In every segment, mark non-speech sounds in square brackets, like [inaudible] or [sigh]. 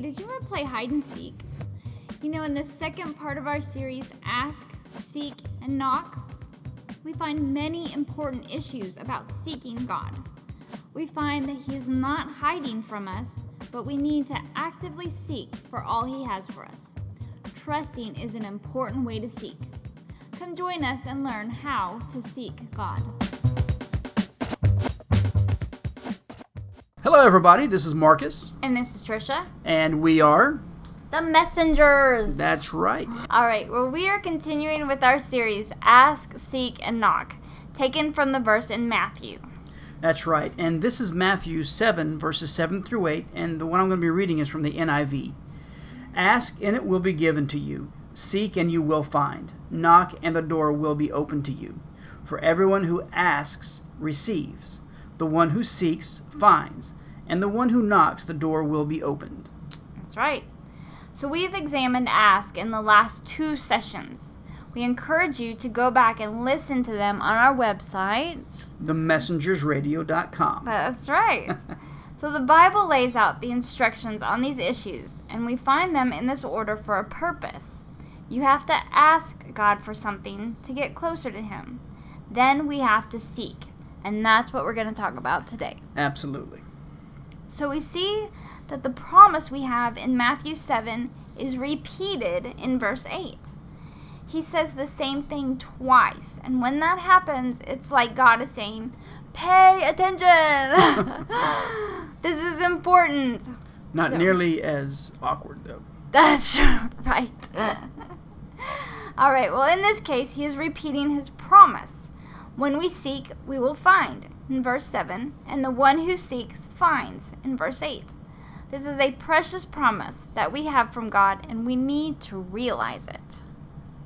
Did you ever play hide and seek? You know, in the second part of our series, Ask, Seek, and Knock, we find many important issues about seeking God. We find that He is not hiding from us, but we need to actively seek for all He has for us. Trusting is an important way to seek. Come join us and learn how to seek God. Hello, everybody. This is Marcus, And this is Trisha, and we are. the messengers. That's right. All right, well, we are continuing with our series, Ask, Seek, and Knock, taken from the verse in Matthew. That's right. And this is Matthew 7, verses 7 through 8, and the one I'm going to be reading is from the NIV. Ask, and it will be given to you. Seek, and you will find. Knock, and the door will be opened to you. For everyone who asks receives. The one who seeks finds. And the one who knocks, the door will be opened. That's right. So we've examined Ask in the last two sessions. We encourage you to go back and listen to them on our website. TheMessengersRadio.com. That's right. [laughs] so the Bible lays out the instructions on these issues, and we find them in this order for a purpose. You have to ask God for something to get closer to Him. Then we have to seek, and that's what we're going to talk about today. Absolutely. So we see that the promise we have in Matthew 7 is repeated in verse 8. He says the same thing twice, and when that happens, it's like God is saying, Pay attention! [laughs] this is important. Not So- nearly as awkward, though. That's [laughs] right. [laughs] All right, well, in this case, he is repeating his promise. When we seek, we will find, in verse 7, and the one who seeks finds, in verse 8. This is a precious promise that we have from God, and we need to realize it.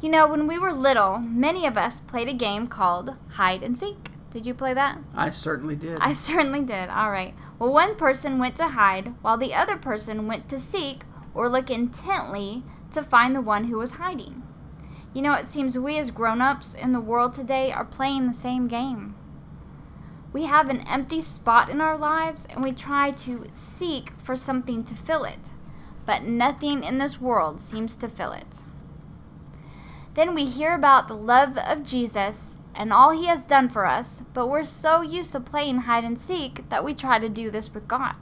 You know, when we were little, many of us played a game called hide and seek. Did you play that? I certainly did. I certainly did. All right. Well, one person went to hide while the other person went to seek or look intently to find the one who was hiding. You know, it seems we as grown ups in the world today are playing the same game. We have an empty spot in our lives and we try to seek for something to fill it, but nothing in this world seems to fill it. Then we hear about the love of Jesus and all he has done for us, but we're so used to playing hide and seek that we try to do this with God.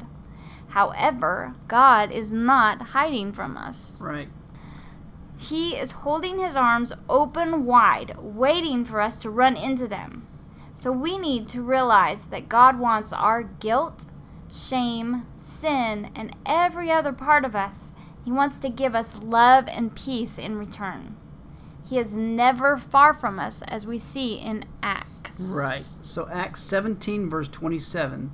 However, God is not hiding from us. right. He is holding his arms open wide, waiting for us to run into them. So we need to realize that God wants our guilt, shame, sin, and every other part of us. He wants to give us love and peace in return. He is never far from us, as we see in Acts. Right. So Acts 17, verse 27.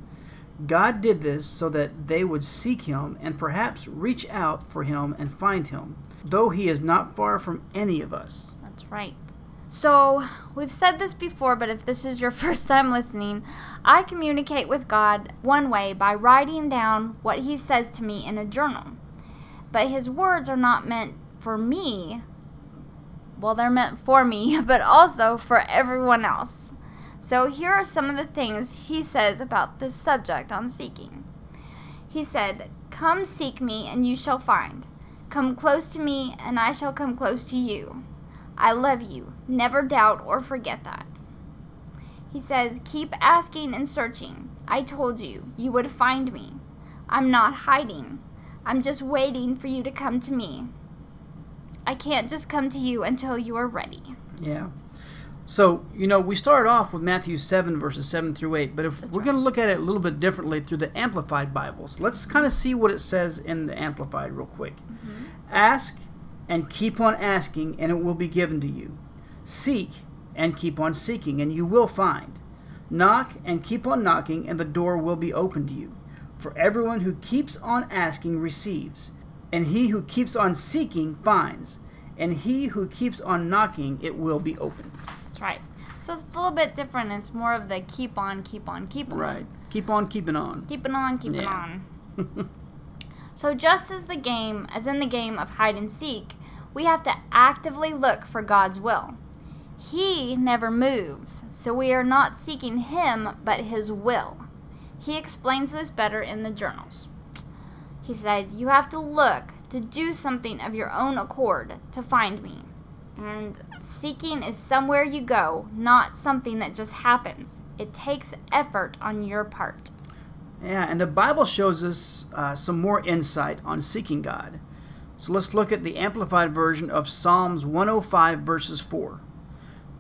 God did this so that they would seek him and perhaps reach out for him and find him, though he is not far from any of us. That's right. So, we've said this before, but if this is your [laughs] first time listening, I communicate with God one way by writing down what He says to me in a journal. But His words are not meant for me. Well, they're meant for me, [laughs] but also for everyone else. So, here are some of the things He says about this subject on seeking. He said, Come seek me, and you shall find. Come close to me, and I shall come close to you. I love you. Never doubt or forget that. He says, Keep asking and searching. I told you, you would find me. I'm not hiding. I'm just waiting for you to come to me. I can't just come to you until you are ready. Yeah. So, you know, we started off with Matthew 7, verses 7 through 8, but if we're going to look at it a little bit differently through the Amplified Bibles, let's kind of see what it says in the Amplified real quick. Mm-hmm. Ask and keep on asking, and it will be given to you. Seek and keep on seeking, and you will find. Knock and keep on knocking, and the door will be opened to you. For everyone who keeps on asking receives, and he who keeps on seeking finds, and he who keeps on knocking, it will be opened. That's right. So it's a little bit different. It's more of the keep on, keep on, keep on. Right. Keep on keeping on. Keeping on, keeping Yeah. on. [laughs] so just as the game, as in the game of hide and seek, we have to actively look for God's will. He never moves, so we are not seeking him, but his will. He explains this better in the journals. He said, You have to look to do something of your own accord to find me. And seeking is somewhere you go, not something that just happens. It takes effort on your part. Yeah, and the Bible shows us uh, some more insight on seeking God. So let's look at the Amplified version of Psalms 105, verses 4.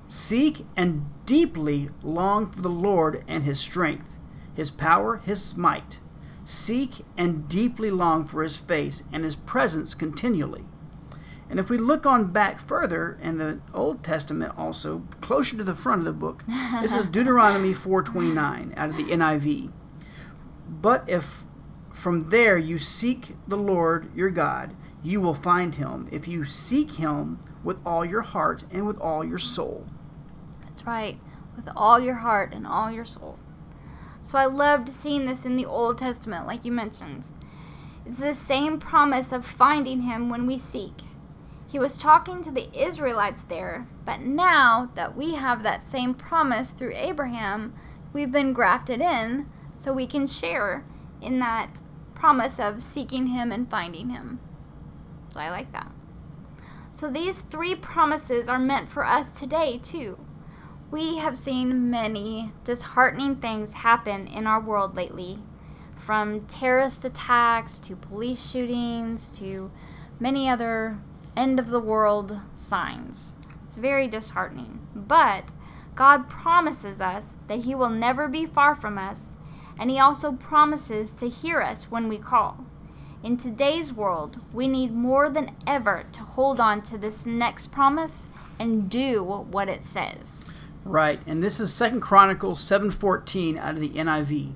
Seek and deeply long for the Lord and his strength, his power, his might. Seek and deeply long for his face and his presence continually. And if we look on back further in the Old Testament also, closer to the front of the book, this is [laughs] Deuteronomy 4:29 out of the NIV. But if from there you seek the Lord your God, you will find him if you seek him with all your heart and with all your soul. That's right, with all your heart and all your soul. So I loved seeing this in the Old Testament, like you mentioned. It's the same promise of finding him when we seek. He was talking to the Israelites there, but now that we have that same promise through Abraham, we've been grafted in so we can share in that promise of seeking him and finding him. So I like that. So these three promises are meant for us today, too. We have seen many disheartening things happen in our world lately, from terrorist attacks to police shootings to many other end of the world signs. It's very disheartening. But God promises us that He will never be far from us, and He also promises to hear us when we call. In today's world, we need more than ever to hold on to this next promise and do what it says. Right, and this is Second Chronicles 7:14 out of the NIV.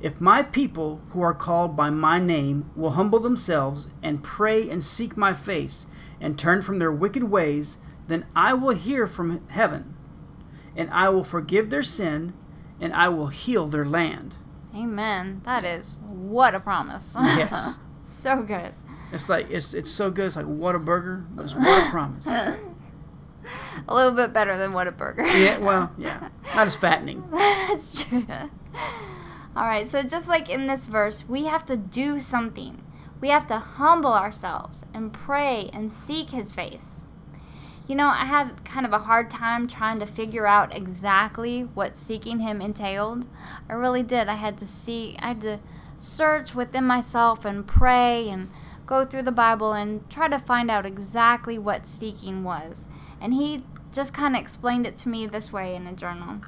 If my people who are called by my name will humble themselves and pray and seek my face and turn from their wicked ways, then I will hear from heaven, and I will forgive their sin, and I will heal their land. Amen. That is what a promise. Yes. [laughs] so good. It's like it's it's so good. It's like what a burger, but it's what a promise. [laughs] a little bit better than what a burger. Yeah, well, [laughs] yeah, not as fattening. That's true. All right, so just like in this verse, we have to do something. We have to humble ourselves and pray and seek His face. You know, I had kind of a hard time trying to figure out exactly what seeking Him entailed. I really did. I had to see, I had to search within myself and pray and go through the Bible and try to find out exactly what seeking was. And He just kind of explained it to me this way in a journal.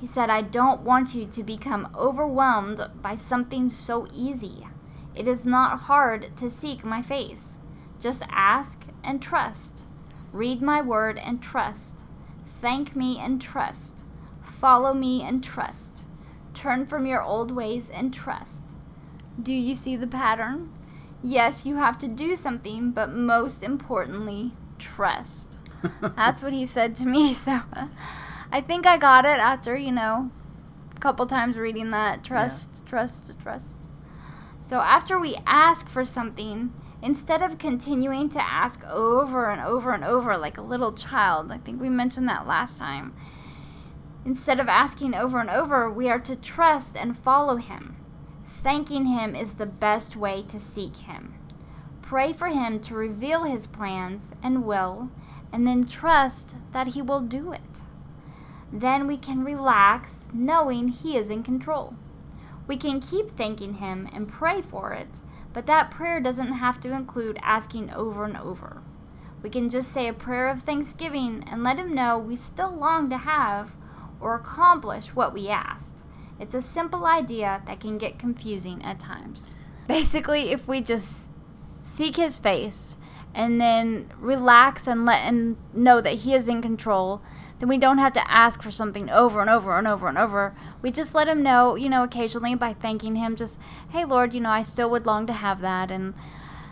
He said, I don't want you to become overwhelmed by something so easy. It is not hard to seek my face. Just ask and trust. Read my word and trust. Thank me and trust. Follow me and trust. Turn from your old ways and trust. Do you see the pattern? Yes, you have to do something, but most importantly, trust. [laughs] That's what he said to me. [laughs] So I think I got it after, you know, a couple times reading that. Trust, yeah. trust, trust. So after we ask for something, instead of continuing to ask over and over and over like a little child, I think we mentioned that last time. Instead of asking over and over, we are to trust and follow Him. Thanking Him is the best way to seek Him. Pray for Him to reveal His plans and will, and then trust that He will do it. Then we can relax knowing He is in control. We can keep thanking Him and pray for it, but that prayer doesn't have to include asking over and over. We can just say a prayer of thanksgiving and let Him know we still long to have or accomplish what we asked. It's a simple idea that can get confusing at times. Basically, if we just seek His face and then relax and let Him know that He is in control, then we don't have to ask for something over and over and over and over. We just let him know, you know, occasionally by thanking him, just, hey, Lord, you know, I still would long to have that. And,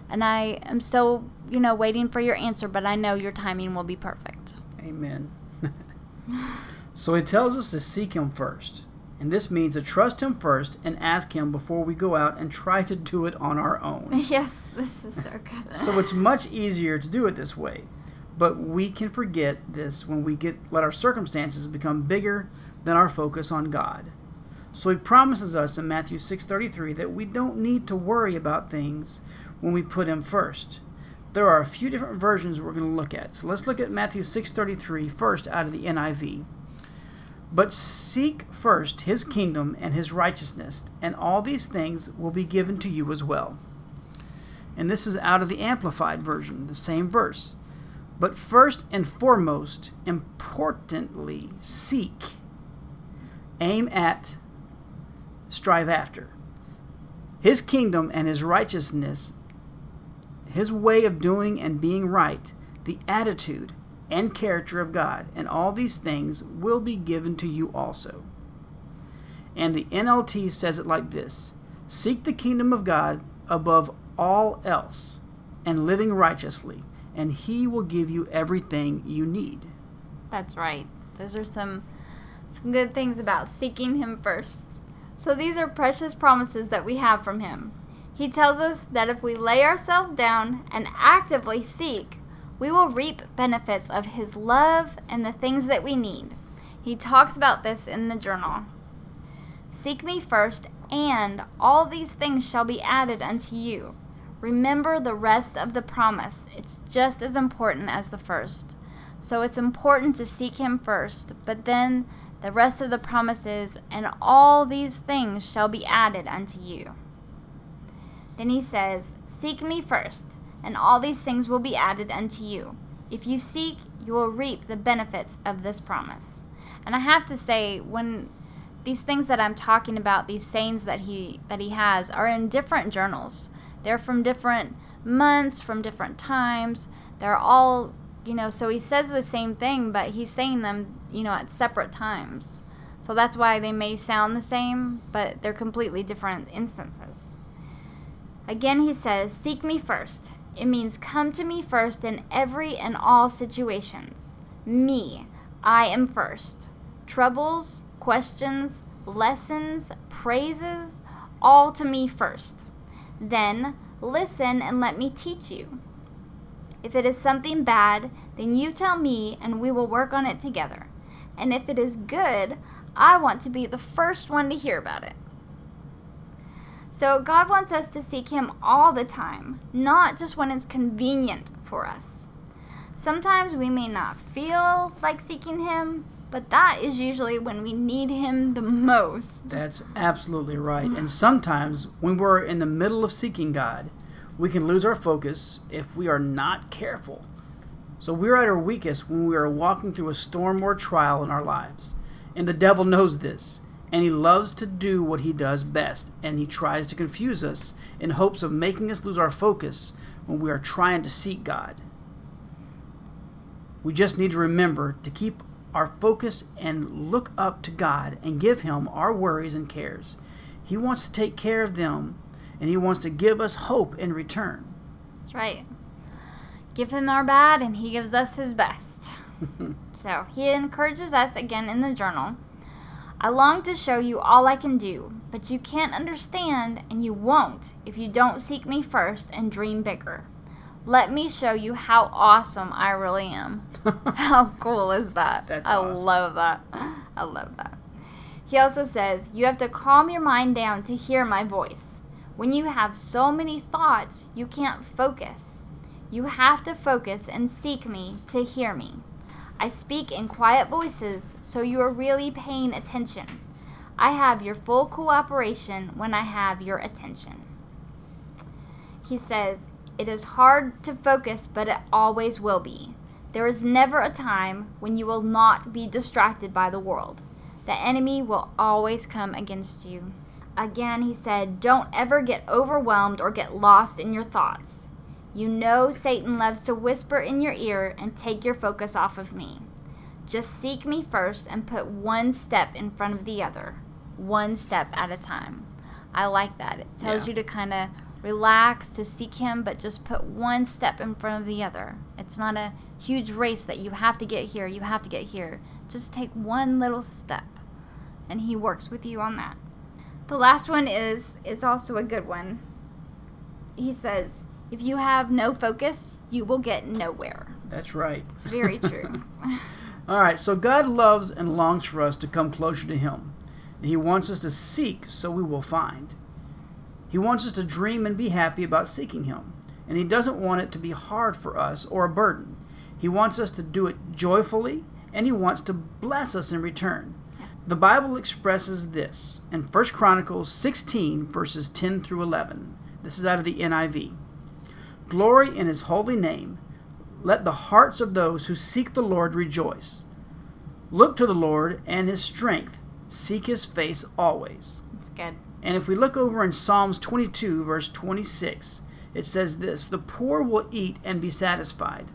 and I am still, you know, waiting for your answer, but I know your timing will be perfect. Amen. [laughs] so he tells us to seek him first. And this means to trust him first and ask him before we go out and try to do it on our own. [laughs] Yes, this is so good. so it's much easier to do it this way. But we can forget this when we get let our circumstances become bigger than our focus on God. So he promises us in Matthew 6:33 that we don't need to worry about things when we put him first. There are a few different versions we're going to look at. So let's look at Matthew 6:33 first out of the NIV. But seek first his kingdom and his righteousness, and all these things will be given to you as well. And this is out of the amplified version, the same verse. But first and foremost, importantly, seek, aim at, strive after. His kingdom and his righteousness, his way of doing and being right, the attitude and character of God, and all these things will be given to you also. And the NLT says it like this Seek the kingdom of God above all else and living righteously, and he will give you everything you need. That's right. Those are some some good things about seeking him first. So these are precious promises that we have from him. He tells us that if we lay ourselves down and actively seek, we will reap benefits of his love and the things that we need. He talks about this in the journal. Seek me first, and all these things shall be added unto you. Remember the rest of the promise. It's just as important as the first. So it's important to seek him first, but then the rest of the promises, and all these things shall be added unto you. Then he says, Seek me first, and all these things will be added unto you. If you seek, you will reap the benefits of this promise. And I have to say, when these things that I'm talking about, these sayings that he that he has, are in different journals. They're from different months, from different times. They're all you know, so he says the same thing, but he's saying them, you know, at separate times. So that's why they may sound the same, but they're completely different instances. Again, he says, Seek me first. It means come to me first in every and all situations. Me, I am first. Troubles, questions, lessons, praises, all to me first. Then listen and let me teach you. If it is something bad, then you tell me and we will work on it together. And if it is good, I want to be the first one to hear about it. So God wants us to seek Him all the time, not just when it's convenient for us. Sometimes we may not feel like seeking Him, but that is usually when we need Him the most. That's absolutely right. And sometimes when we're in the middle of seeking God, we can lose our focus if we are not careful. So we're at our weakest when we are walking through a storm or trial in our lives. And the devil knows this, and he loves to do what he does best, and he tries to confuse us in hopes of making us lose our focus when we are trying to seek God. We just need to remember to keep our focus and look up to God and give him our worries and cares. He wants to take care of them and He wants to give us hope in return. That's right. Give Him our bad, and He gives us His best. [laughs] so He encourages us again in the journal. I long to show you all I can do, but you can't understand, and you won't if you don't seek me first and dream bigger. Let me show you how awesome I really am. [laughs] how cool is that? That's I awesome. love that. I love that. He also says, You have to calm your mind down to hear my voice. When you have so many thoughts, you can't focus. You have to focus and seek me to hear me. I speak in quiet voices, so you are really paying attention. I have your full cooperation when I have your attention. He says, It is hard to focus, but it always will be. There is never a time when you will not be distracted by the world. The enemy will always come against you. Again, he said, Don't ever get overwhelmed or get lost in your thoughts. You know Satan loves to whisper in your ear and take your focus off of me. Just seek me first and put one step in front of the other, one step at a time. I like that. It tells Yeah. you to kind of relax, to seek him, but just put one step in front of the other. It's not a huge race that you have to get here, you have to get here. Just take one little step, and he works with you on that. The last one is is also a good one. He says, "If you have no focus, you will get nowhere." That's right. It's very [laughs] true. All right, so God loves and longs for us to come closer to Him. He wants us to seek so we will find. He wants us to dream and be happy about seeking Him. And He doesn't want it to be hard for us or a burden. He wants us to do it joyfully, and He wants to bless us in return. The Bible expresses this in 1 Chronicles 16, verses 10 through 11. This is out of the NIV. Glory in His holy name. Let the hearts of those who seek the Lord rejoice. Look to the Lord and His strength. Seek His face always. That's good. And if we look over in Psalms 22, verse 26, it says this The poor will eat and be satisfied.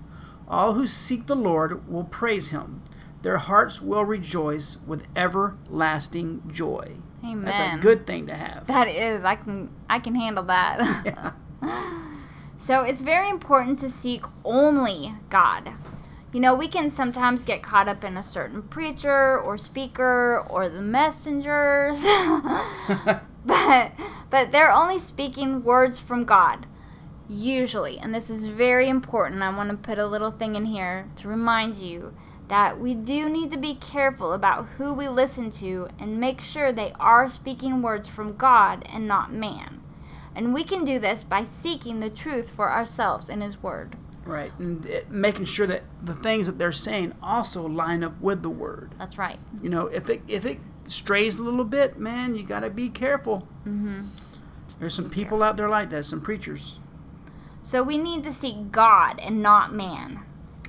All who seek the Lord will praise him. Their hearts will rejoice with everlasting joy. Amen. That's a good thing to have. That is. I can I can handle that. [laughs] [laughs] so it's very important to seek only God. You know, we can sometimes get caught up in a certain preacher or speaker or the messengers. [laughs] but but they're only speaking words from God. Usually, and this is very important. I want to put a little thing in here to remind you that we do need to be careful about who we listen to and make sure they are speaking words from God and not man. And we can do this by seeking the truth for ourselves in His Word. Right. And it, making sure that the things that they're saying also line up with the word. That's right. You know, if it if it strays a little bit, man, you got to be careful. Mm-hmm. There's some people out there like that, some preachers. So we need to seek God and not man.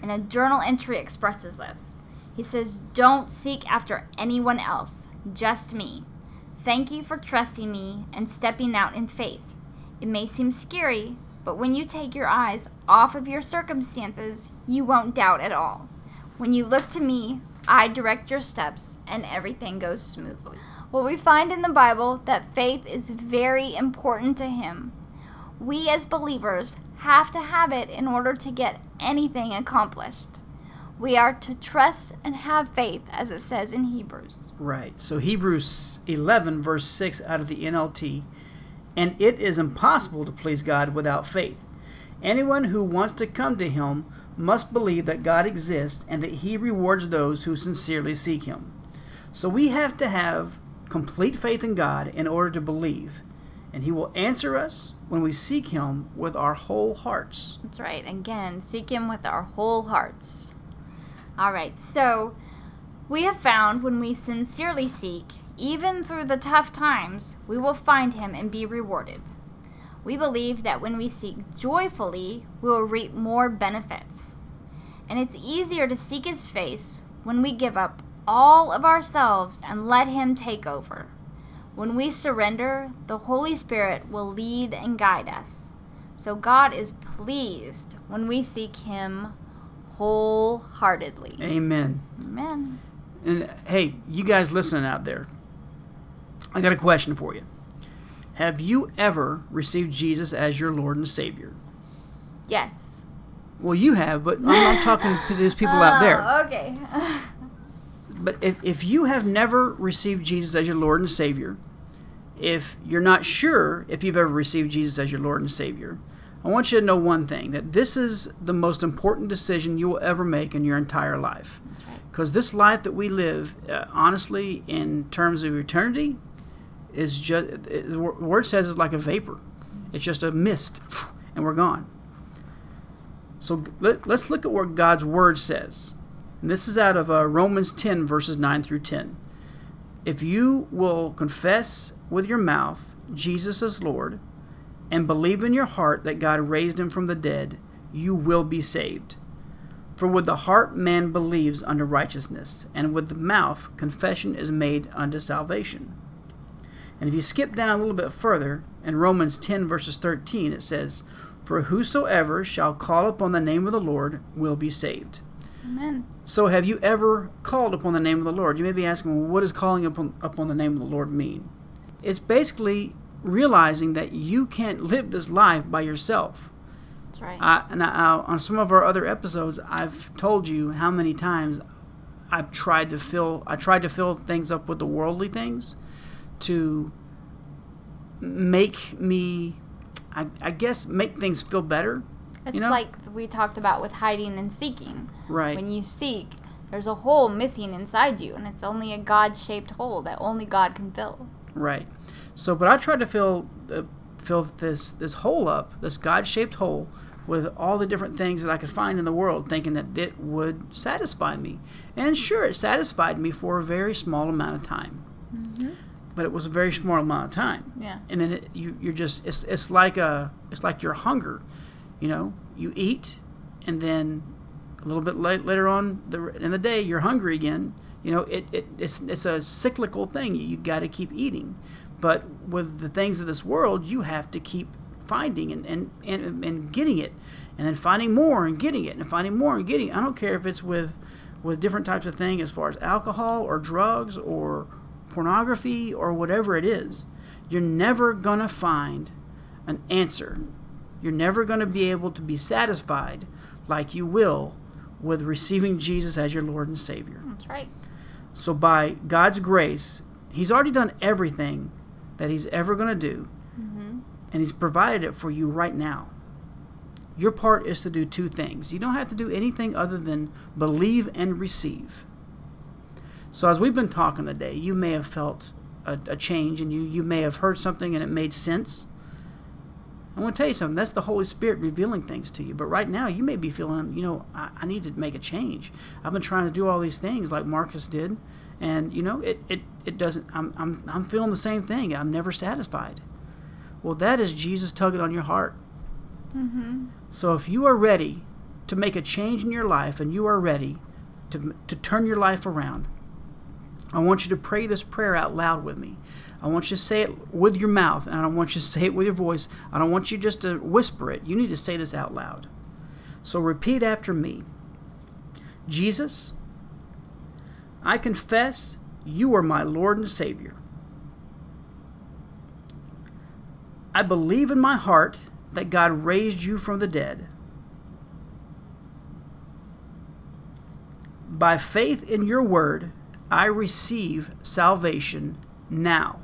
And a journal entry expresses this. He says, Don't seek after anyone else, just me. Thank you for trusting me and stepping out in faith. It may seem scary, but when you take your eyes off of your circumstances, you won't doubt at all. When you look to me, I direct your steps and everything goes smoothly. Well, we find in the Bible that faith is very important to Him. We as believers have to have it in order to get anything accomplished. We are to trust and have faith, as it says in Hebrews. Right. So Hebrews 11, verse 6 out of the NLT. And it is impossible to please God without faith. Anyone who wants to come to Him must believe that God exists and that He rewards those who sincerely seek Him. So we have to have complete faith in God in order to believe. And He will answer us when we seek Him with our whole hearts. That's right. Again, seek Him with our whole hearts. All right. So we have found when we sincerely seek, even through the tough times, we will find Him and be rewarded. We believe that when we seek joyfully, we will reap more benefits. And it's easier to seek His face when we give up all of ourselves and let Him take over. When we surrender, the Holy Spirit will lead and guide us. So God is pleased when we seek Him wholeheartedly. Amen. Amen. And hey, you guys listening out there, I got a question for you. Have you ever received Jesus as your Lord and Savior? Yes. Well, you have, but I'm, I'm talking to these people out there. [laughs] Oh, okay. But if, if you have never received Jesus as your Lord and Savior, if you're not sure if you've ever received Jesus as your Lord and Savior, I want you to know one thing that this is the most important decision you will ever make in your entire life. Because this life that we live, uh, honestly, in terms of eternity, is just, the word says it's like a vapor. It's just a mist, and we're gone. So let, us look at what God's word says. And this is out of uh, Romans 10, verses 9 through 10. If you will confess with your mouth Jesus is Lord and believe in your heart that God raised him from the dead, you will be saved. For with the heart man believes unto righteousness, and with the mouth confession is made unto salvation. And if you skip down a little bit further, in Romans 10, verses 13, it says, For whosoever shall call upon the name of the Lord will be saved. Amen. So, have you ever called upon the name of the Lord? You may be asking, well, what does calling upon, upon the name of the Lord mean? It's basically realizing that you can't live this life by yourself. That's right. I, and I, on some of our other episodes, I've told you how many times I've tried to fill I tried to fill things up with the worldly things to make me, I, I guess, make things feel better. it's you know? like we talked about with hiding and seeking. Right. When you seek, there's a hole missing inside you, and it's only a God shaped hole that only God can fill. Right. So, but I tried to fill the fill this this hole up, this God shaped hole, with all the different things that I could find in the world, thinking that it would satisfy me. And sure, it satisfied me for a very small amount of time. Mm-hmm. But it was a very small amount of time. Yeah. And then it, you you're just it's it's like a it's like your hunger, you know. You eat, and then a little bit late, later on the, in the day you're hungry again. You know, it, it it's it's a cyclical thing. You, you got to keep eating. But with the things of this world, you have to keep finding and, and, and, and getting it and then finding more and getting it and finding more and getting it. I don't care if it's with with different types of thing as far as alcohol or drugs or pornography or whatever it is. You're never going to find an answer. You're never going to be able to be satisfied like you will with receiving Jesus as your Lord and Savior. That's right. So by God's grace, he's already done everything that he's ever going to do Mm-hmm. and he's provided it for you right now. Your part is to do two things. You don't have to do anything other than believe and receive. So, as we've been talking today, you may have felt a, a change and you, you may have heard something and it made sense. I want to tell you something. That's the Holy Spirit revealing things to you. But right now, you may be feeling, you know, I, I need to make a change. I've been trying to do all these things like Marcus did, and you know, it, it, it doesn't. I'm, I'm I'm feeling the same thing. I'm never satisfied. Well, that is Jesus tugging on your heart. Mm-hmm. So if you are ready to make a change in your life and you are ready to, to turn your life around, I want you to pray this prayer out loud with me. I want you to say it with your mouth, and I don't want you to say it with your voice. I don't want you just to whisper it. You need to say this out loud. So repeat after me Jesus, I confess you are my Lord and Savior. I believe in my heart that God raised you from the dead. By faith in your word, I receive salvation now.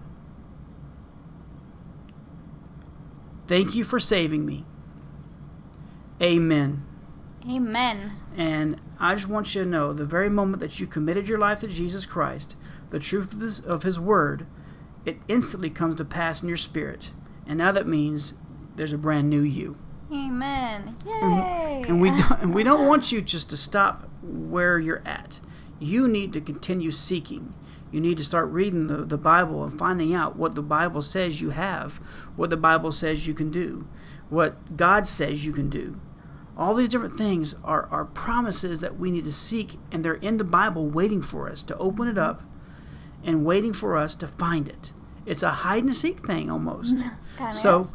Thank you for saving me. Amen. Amen. And I just want you to know the very moment that you committed your life to Jesus Christ, the truth of, this, of His Word, it instantly comes to pass in your spirit. And now that means there's a brand new you. Amen. Yay. And we don't, and we don't want you just to stop where you're at. You need to continue seeking. You need to start reading the, the Bible and finding out what the Bible says you have, what the Bible says you can do, what God says you can do. All these different things are, are promises that we need to seek, and they're in the Bible waiting for us to open it up and waiting for us to find it. It's a hide and seek thing almost. [laughs] So, is.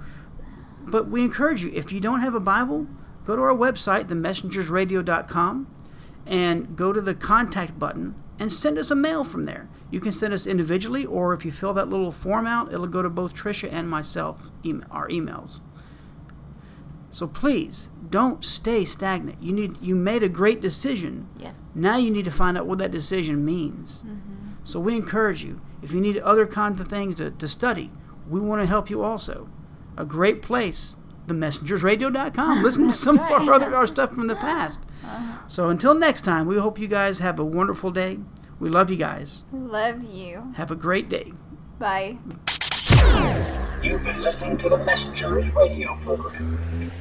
but we encourage you if you don't have a Bible, go to our website, themessengersradio.com, and go to the contact button and send us a mail from there. You can send us individually, or if you fill that little form out, it'll go to both Trisha and myself, em- our emails. So please don't stay stagnant. You need you made a great decision. yes. Now you need to find out what that decision means. Mm-hmm. So we encourage you. If you need other kinds of things to, to study, we want to help you also. A great place, themessengersradio.com. Listen to some of our other our stuff from the past. Uh-huh. So until next time, we hope you guys have a wonderful day. We love you guys. We love you. Have a great day. Bye. You've been listening to the Messengers radio program.